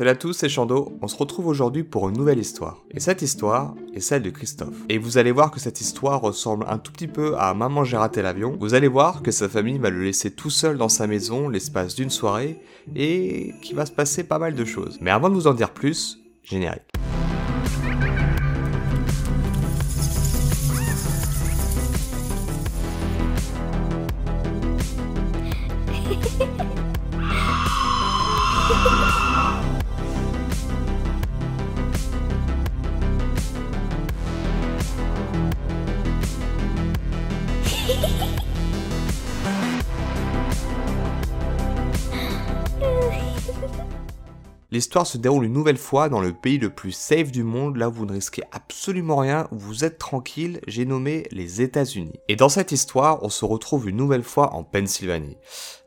Salut à tous, c'est Chando. On se retrouve aujourd'hui pour une nouvelle histoire. Et cette histoire est celle de Christophe. Et vous allez voir que cette histoire ressemble un tout petit peu à Maman j'ai raté l'avion. Vous allez voir que sa famille va le laisser tout seul dans sa maison l'espace d'une soirée et qu'il va se passer pas mal de choses. Mais avant de vous en dire plus, générique. L'histoire se déroule une nouvelle fois dans le pays le plus safe du monde, là où vous ne risquez absolument rien, où vous êtes tranquille, j'ai nommé les États-Unis. Et dans cette histoire, on se retrouve une nouvelle fois en Pennsylvanie.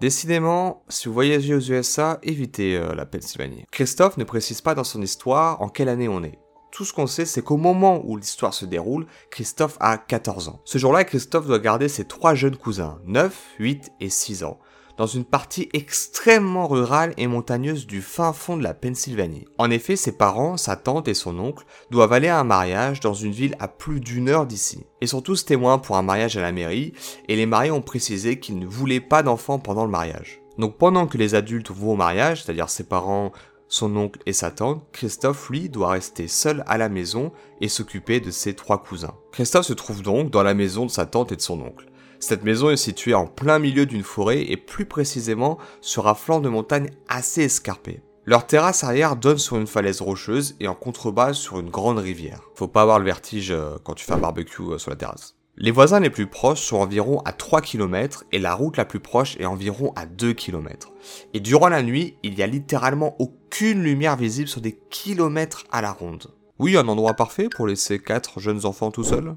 Décidément, si vous voyagez aux USA, évitez euh, la Pennsylvanie. Christophe ne précise pas dans son histoire en quelle année on est. Tout ce qu'on sait, c'est qu'au moment où l'histoire se déroule, Christophe a 14 ans. Ce jour-là, Christophe doit garder ses trois jeunes cousins, 9, 8 et 6 ans dans une partie extrêmement rurale et montagneuse du fin fond de la Pennsylvanie. En effet, ses parents, sa tante et son oncle doivent aller à un mariage dans une ville à plus d'une heure d'ici. Ils sont tous témoins pour un mariage à la mairie, et les mariés ont précisé qu'ils ne voulaient pas d'enfants pendant le mariage. Donc pendant que les adultes vont au mariage, c'est-à-dire ses parents, son oncle et sa tante, Christophe, lui, doit rester seul à la maison et s'occuper de ses trois cousins. Christophe se trouve donc dans la maison de sa tante et de son oncle. Cette maison est située en plein milieu d'une forêt et plus précisément sur un flanc de montagne assez escarpé. Leur terrasse arrière donne sur une falaise rocheuse et en contrebas sur une grande rivière. Faut pas avoir le vertige euh, quand tu fais un barbecue euh, sur la terrasse. Les voisins les plus proches sont environ à 3 km et la route la plus proche est environ à 2 km. Et durant la nuit, il y a littéralement aucune lumière visible sur des kilomètres à la ronde. Oui, un endroit parfait pour laisser 4 jeunes enfants tout seuls?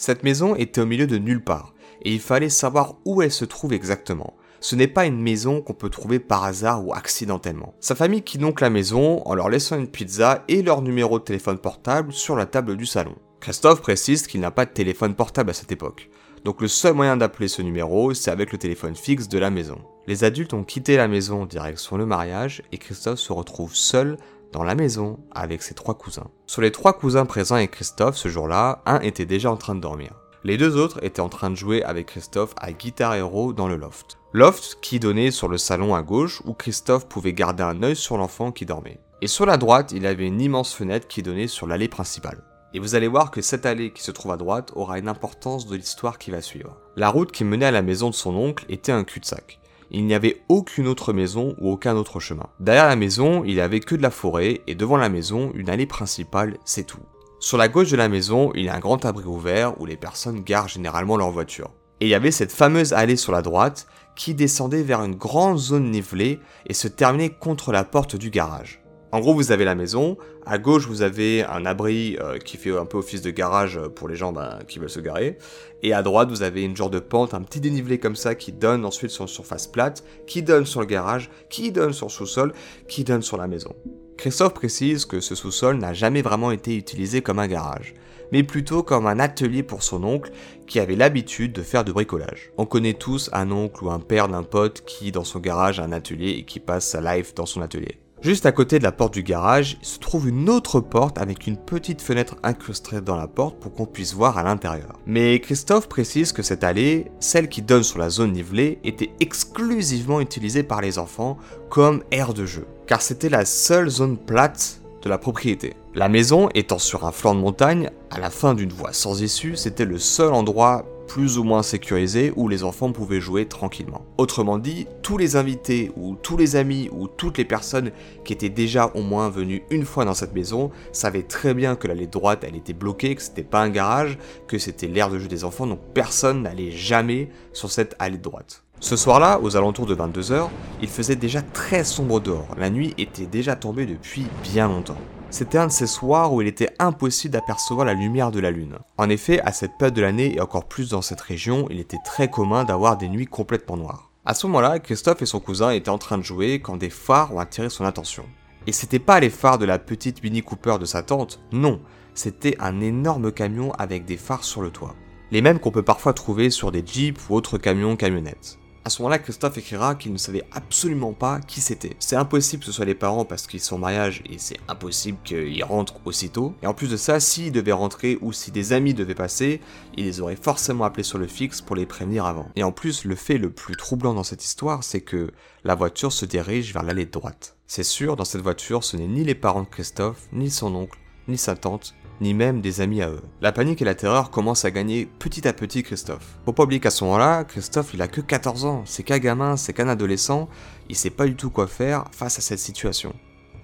Cette maison était au milieu de nulle part et il fallait savoir où elle se trouve exactement. Ce n'est pas une maison qu'on peut trouver par hasard ou accidentellement. Sa famille quitte donc la maison en leur laissant une pizza et leur numéro de téléphone portable sur la table du salon. Christophe précise qu'il n'a pas de téléphone portable à cette époque. Donc le seul moyen d'appeler ce numéro, c'est avec le téléphone fixe de la maison. Les adultes ont quitté la maison direction le mariage et Christophe se retrouve seul dans la maison avec ses trois cousins. Sur les trois cousins présents avec Christophe ce jour-là, un était déjà en train de dormir. Les deux autres étaient en train de jouer avec Christophe à Guitar Hero dans le loft. Loft qui donnait sur le salon à gauche où Christophe pouvait garder un œil sur l'enfant qui dormait. Et sur la droite, il avait une immense fenêtre qui donnait sur l'allée principale. Et vous allez voir que cette allée qui se trouve à droite aura une importance de l'histoire qui va suivre. La route qui menait à la maison de son oncle était un cul-de-sac. Il n'y avait aucune autre maison ou aucun autre chemin. Derrière la maison, il n'y avait que de la forêt et devant la maison, une allée principale, c'est tout. Sur la gauche de la maison, il y a un grand abri ouvert où les personnes garent généralement leur voiture. Et il y avait cette fameuse allée sur la droite qui descendait vers une grande zone nivelée et se terminait contre la porte du garage. En gros, vous avez la maison, à gauche vous avez un abri euh, qui fait un peu office de garage pour les gens ben, qui veulent se garer, et à droite vous avez une genre de pente, un petit dénivelé comme ça qui donne ensuite sur une surface plate, qui donne sur le garage, qui donne sur le sous-sol, qui donne sur la maison. Christophe précise que ce sous-sol n'a jamais vraiment été utilisé comme un garage, mais plutôt comme un atelier pour son oncle qui avait l'habitude de faire de bricolage. On connaît tous un oncle ou un père d'un pote qui dans son garage a un atelier et qui passe sa life dans son atelier. Juste à côté de la porte du garage, se trouve une autre porte avec une petite fenêtre incrustée dans la porte pour qu'on puisse voir à l'intérieur. Mais Christophe précise que cette allée, celle qui donne sur la zone nivelée, était exclusivement utilisée par les enfants comme aire de jeu, car c'était la seule zone plate de la propriété. La maison étant sur un flanc de montagne, à la fin d'une voie sans issue, c'était le seul endroit plus ou moins sécurisé où les enfants pouvaient jouer tranquillement. Autrement dit, tous les invités ou tous les amis ou toutes les personnes qui étaient déjà au moins venues une fois dans cette maison savaient très bien que l'allée droite elle était bloquée, que c'était pas un garage, que c'était l'aire de jeu des enfants, donc personne n'allait jamais sur cette allée droite. Ce soir-là, aux alentours de 22h, il faisait déjà très sombre dehors. La nuit était déjà tombée depuis bien longtemps. C'était un de ces soirs où il était impossible d'apercevoir la lumière de la lune. En effet, à cette période de l'année et encore plus dans cette région, il était très commun d'avoir des nuits complètement noires. À ce moment-là, Christophe et son cousin étaient en train de jouer quand des phares ont attiré son attention. Et c'était pas les phares de la petite Mini Cooper de sa tante, non, c'était un énorme camion avec des phares sur le toit. Les mêmes qu'on peut parfois trouver sur des jeeps ou autres camions camionnettes. À ce moment-là, Christophe écrira qu'il ne savait absolument pas qui c'était. C'est impossible que ce soit les parents parce qu'ils sont en mariage et c'est impossible qu'ils rentrent aussitôt. Et en plus de ça, s'ils devaient rentrer ou si des amis devaient passer, il les aurait forcément appelés sur le fixe pour les prévenir avant. Et en plus, le fait le plus troublant dans cette histoire, c'est que la voiture se dirige vers l'allée droite. C'est sûr, dans cette voiture, ce n'est ni les parents de Christophe, ni son oncle, ni sa tante, ni même des amis à eux. La panique et la terreur commencent à gagner petit à petit Christophe. Faut pas oublier qu'à ce moment-là, Christophe il a que 14 ans, c'est qu'un gamin, c'est qu'un adolescent, il sait pas du tout quoi faire face à cette situation.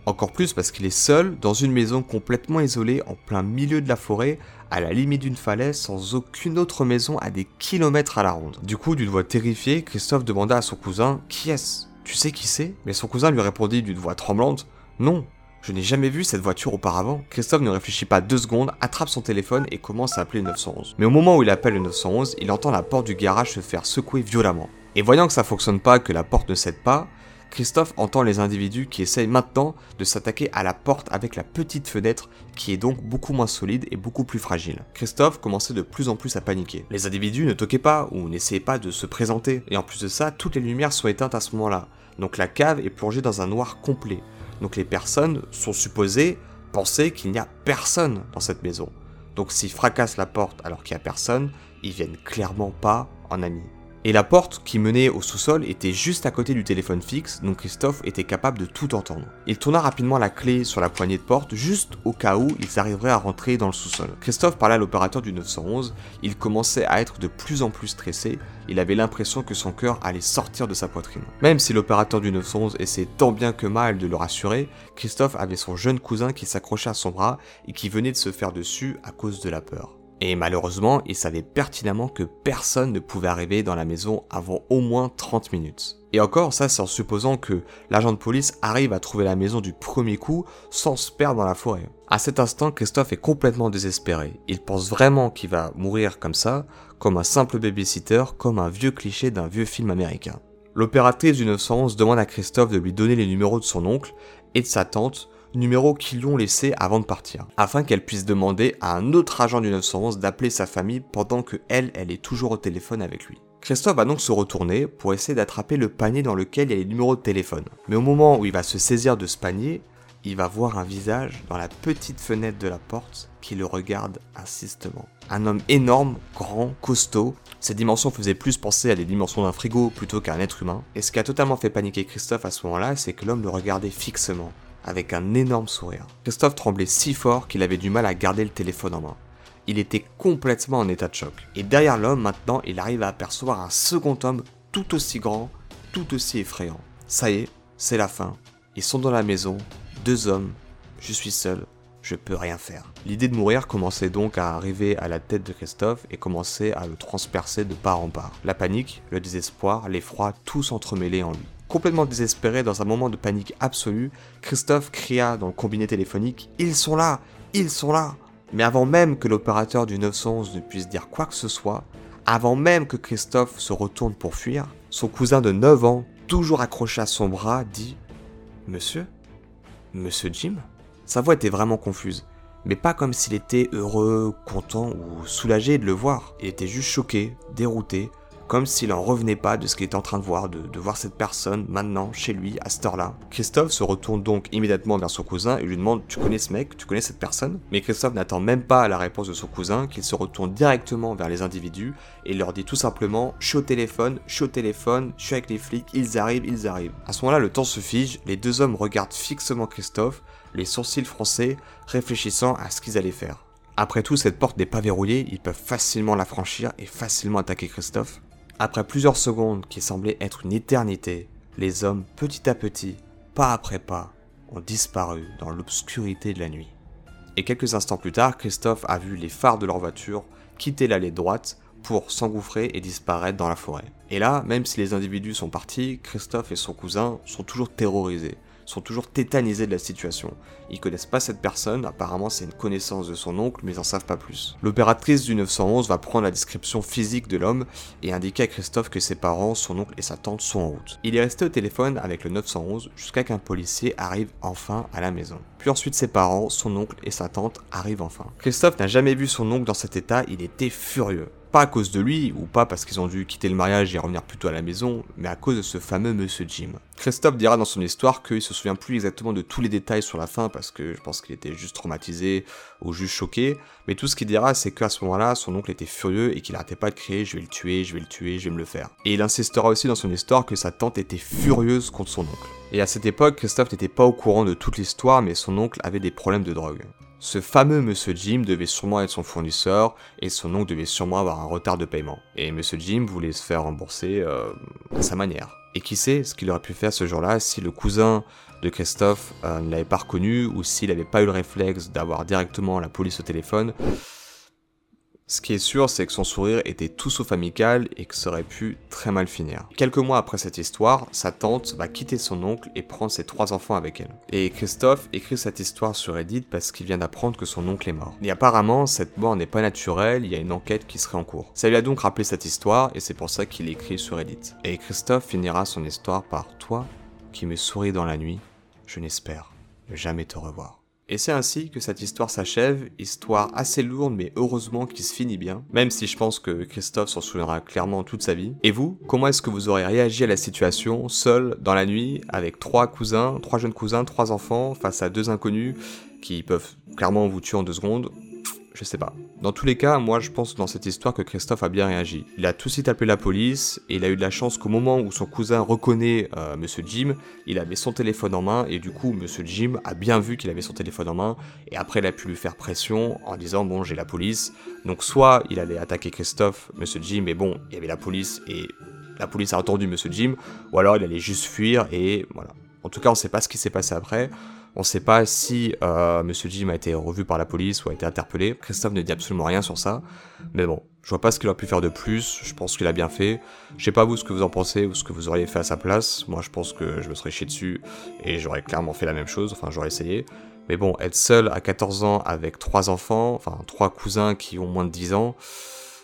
Encore plus parce qu'il est seul dans une maison complètement isolée en plein milieu de la forêt, à la limite d'une falaise, sans aucune autre maison à des kilomètres à la ronde. Du coup, d'une voix terrifiée, Christophe demanda à son cousin Qui est-ce? Tu sais qui c'est? Mais son cousin lui répondit d'une voix tremblante Non, je n'ai jamais vu cette voiture auparavant. Christophe ne réfléchit pas deux secondes, attrape son téléphone et commence à appeler le 911. Mais au moment où il appelle le 911, il entend la porte du garage se faire secouer violemment. Et voyant que ça fonctionne pas, que la porte ne cède pas, Christophe entend les individus qui essayent maintenant de s'attaquer à la porte avec la petite fenêtre qui est donc beaucoup moins solide et beaucoup plus fragile. Christophe commençait de plus en plus à paniquer. Les individus ne toquaient pas ou n'essayaient pas de se présenter. Et en plus de ça, toutes les lumières sont éteintes à ce moment-là. Donc la cave est plongée dans un noir complet. Donc les personnes sont supposées penser qu'il n'y a personne dans cette maison. Donc s'ils fracassent la porte alors qu'il n'y a personne, ils viennent clairement pas en amis. Et la porte qui menait au sous-sol était juste à côté du téléphone fixe, donc Christophe était capable de tout entendre. Il tourna rapidement la clé sur la poignée de porte, juste au cas où ils arriveraient à rentrer dans le sous-sol. Christophe parlait à l'opérateur du 911, il commençait à être de plus en plus stressé, il avait l'impression que son cœur allait sortir de sa poitrine. Même si l'opérateur du 911 essayait tant bien que mal de le rassurer, Christophe avait son jeune cousin qui s'accrochait à son bras et qui venait de se faire dessus à cause de la peur. Et malheureusement, il savait pertinemment que personne ne pouvait arriver dans la maison avant au moins 30 minutes. Et encore, ça c'est en supposant que l'agent de police arrive à trouver la maison du premier coup sans se perdre dans la forêt. À cet instant, Christophe est complètement désespéré. Il pense vraiment qu'il va mourir comme ça, comme un simple babysitter, comme un vieux cliché d'un vieux film américain. L'opératrice du 911 demande à Christophe de lui donner les numéros de son oncle et de sa tante numéros qu'ils lui ont laissé avant de partir, afin qu'elle puisse demander à un autre agent du 911 d'appeler sa famille pendant que elle, elle est toujours au téléphone avec lui. Christophe va donc se retourner pour essayer d'attraper le panier dans lequel il y a les numéros de téléphone. Mais au moment où il va se saisir de ce panier, il va voir un visage dans la petite fenêtre de la porte qui le regarde insistement. Un homme énorme, grand, costaud. Ses dimensions faisaient plus penser à des dimensions d'un frigo plutôt qu'à un être humain. Et ce qui a totalement fait paniquer Christophe à ce moment-là, c'est que l'homme le regardait fixement avec un énorme sourire. Christophe tremblait si fort qu'il avait du mal à garder le téléphone en main. Il était complètement en état de choc. Et derrière l'homme, maintenant, il arrive à apercevoir un second homme tout aussi grand, tout aussi effrayant. Ça y est, c'est la fin. Ils sont dans la maison, deux hommes, je suis seul, je peux rien faire. L'idée de mourir commençait donc à arriver à la tête de Christophe et commençait à le transpercer de part en part. La panique, le désespoir, l'effroi, tous entremêlés en lui. Complètement désespéré dans un moment de panique absolue, Christophe cria dans le combiné téléphonique Ils sont là Ils sont là Mais avant même que l'opérateur du 911 ne puisse dire quoi que ce soit, avant même que Christophe se retourne pour fuir, son cousin de 9 ans, toujours accroché à son bras, dit Monsieur Monsieur Jim? Sa voix était vraiment confuse, mais pas comme s'il était heureux, content ou soulagé de le voir. Il était juste choqué, dérouté, comme s'il en revenait pas de ce qu'il était en train de voir, de, voir cette personne maintenant chez lui à cette heure-là. Christophe se retourne donc immédiatement vers son cousin et lui demande Tu connais ce mec? Tu connais cette personne? Mais Christophe n'attend même pas la réponse de son cousin, qu'il se retourne directement vers les individus et leur dit tout simplement Je suis au téléphone, je suis au téléphone, je suis avec les flics, ils arrivent, ils arrivent. À ce moment-là, le temps se fige, les deux hommes regardent fixement Christophe, les sourcils français, réfléchissant à ce qu'ils allaient faire. Après tout, cette porte n'est pas verrouillée, ils peuvent facilement la franchir et facilement attaquer Christophe. Après plusieurs secondes qui semblaient être une éternité, les hommes, petit à petit, pas après pas, ont disparu dans l'obscurité de la nuit. Et quelques instants plus tard, Christophe a vu les phares de leur voiture quitter l'allée droite pour s'engouffrer et disparaître dans la forêt. Et là, même si les individus sont partis, Christophe et son cousin sont toujours terrorisés sont toujours tétanisés de la situation. Ils connaissent pas cette personne, apparemment c'est une connaissance de son oncle, mais ils en savent pas plus. L'opératrice du 911 va prendre la description physique de l'homme et indiquer à Christophe que ses parents, son oncle et sa tante sont en route. Il est resté au téléphone avec le 911 jusqu'à qu'un policier arrive enfin à la maison. Puis ensuite ses parents, son oncle et sa tante arrivent enfin. Christophe n'a jamais vu son oncle dans cet état, il était furieux pas à cause de lui, ou pas parce qu'ils ont dû quitter le mariage et revenir plutôt à la maison, mais à cause de ce fameux monsieur Jim. Christophe dira dans son histoire qu'il se souvient plus exactement de tous les détails sur la fin parce que je pense qu'il était juste traumatisé ou juste choqué, mais tout ce qu'il dira c'est qu'à ce moment-là, son oncle était furieux et qu'il arrêtait pas de crier je vais le tuer, je vais le tuer, je vais me le faire. Et il insistera aussi dans son histoire que sa tante était furieuse contre son oncle. Et à cette époque, Christophe n'était pas au courant de toute l'histoire, mais son oncle avait des problèmes de drogue. Ce fameux Monsieur Jim devait sûrement être son fournisseur et son oncle devait sûrement avoir un retard de paiement. Et Monsieur Jim voulait se faire rembourser euh, à sa manière. Et qui sait ce qu'il aurait pu faire ce jour-là si le cousin de Christophe euh, ne l'avait pas reconnu ou s'il n'avait pas eu le réflexe d'avoir directement la police au téléphone. Ce qui est sûr, c'est que son sourire était tout sauf amical et que ça aurait pu très mal finir. Quelques mois après cette histoire, sa tante va quitter son oncle et prendre ses trois enfants avec elle. Et Christophe écrit cette histoire sur Reddit parce qu'il vient d'apprendre que son oncle est mort. Et apparemment, cette mort n'est pas naturelle, il y a une enquête qui serait en cours. Ça lui a donc rappelé cette histoire et c'est pour ça qu'il écrit sur Reddit. Et Christophe finira son histoire par Toi qui me souris dans la nuit, je n'espère jamais te revoir. Et c'est ainsi que cette histoire s'achève, histoire assez lourde mais heureusement qui se finit bien, même si je pense que Christophe s'en souviendra clairement toute sa vie. Et vous, comment est-ce que vous aurez réagi à la situation, seul, dans la nuit, avec trois cousins, trois jeunes cousins, trois enfants, face à deux inconnus qui peuvent clairement vous tuer en deux secondes je sais pas. Dans tous les cas, moi je pense dans cette histoire que Christophe a bien réagi. Il a tout de suite appelé la police et il a eu de la chance qu'au moment où son cousin reconnaît euh, Monsieur Jim, il avait son téléphone en main et du coup Monsieur Jim a bien vu qu'il avait son téléphone en main et après il a pu lui faire pression en disant bon j'ai la police. Donc soit il allait attaquer Christophe, Monsieur Jim, mais bon il y avait la police et la police a entendu Monsieur Jim, ou alors il allait juste fuir et voilà. En tout cas on sait pas ce qui s'est passé après. On ne sait pas si euh, Monsieur Jim a été revu par la police ou a été interpellé. Christophe ne dit absolument rien sur ça. Mais bon, je vois pas ce qu'il aurait pu faire de plus. Je pense qu'il a bien fait. Je sais pas vous ce que vous en pensez ou ce que vous auriez fait à sa place. Moi, je pense que je me serais chié dessus et j'aurais clairement fait la même chose. Enfin, j'aurais essayé. Mais bon, être seul à 14 ans avec trois enfants, enfin trois cousins qui ont moins de 10 ans,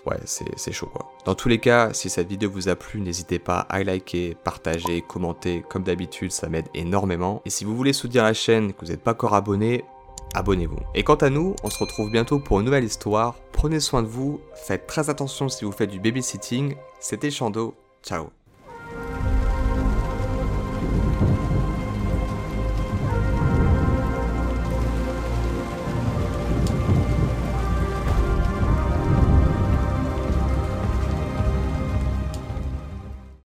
ouais, c'est chaud quoi. Dans tous les cas, si cette vidéo vous a plu, n'hésitez pas à liker, partager, commenter, comme d'habitude, ça m'aide énormément. Et si vous voulez soutenir la chaîne et que vous n'êtes pas encore abonné, abonnez-vous. Et quant à nous, on se retrouve bientôt pour une nouvelle histoire. Prenez soin de vous, faites très attention si vous faites du babysitting. C'était Chando, ciao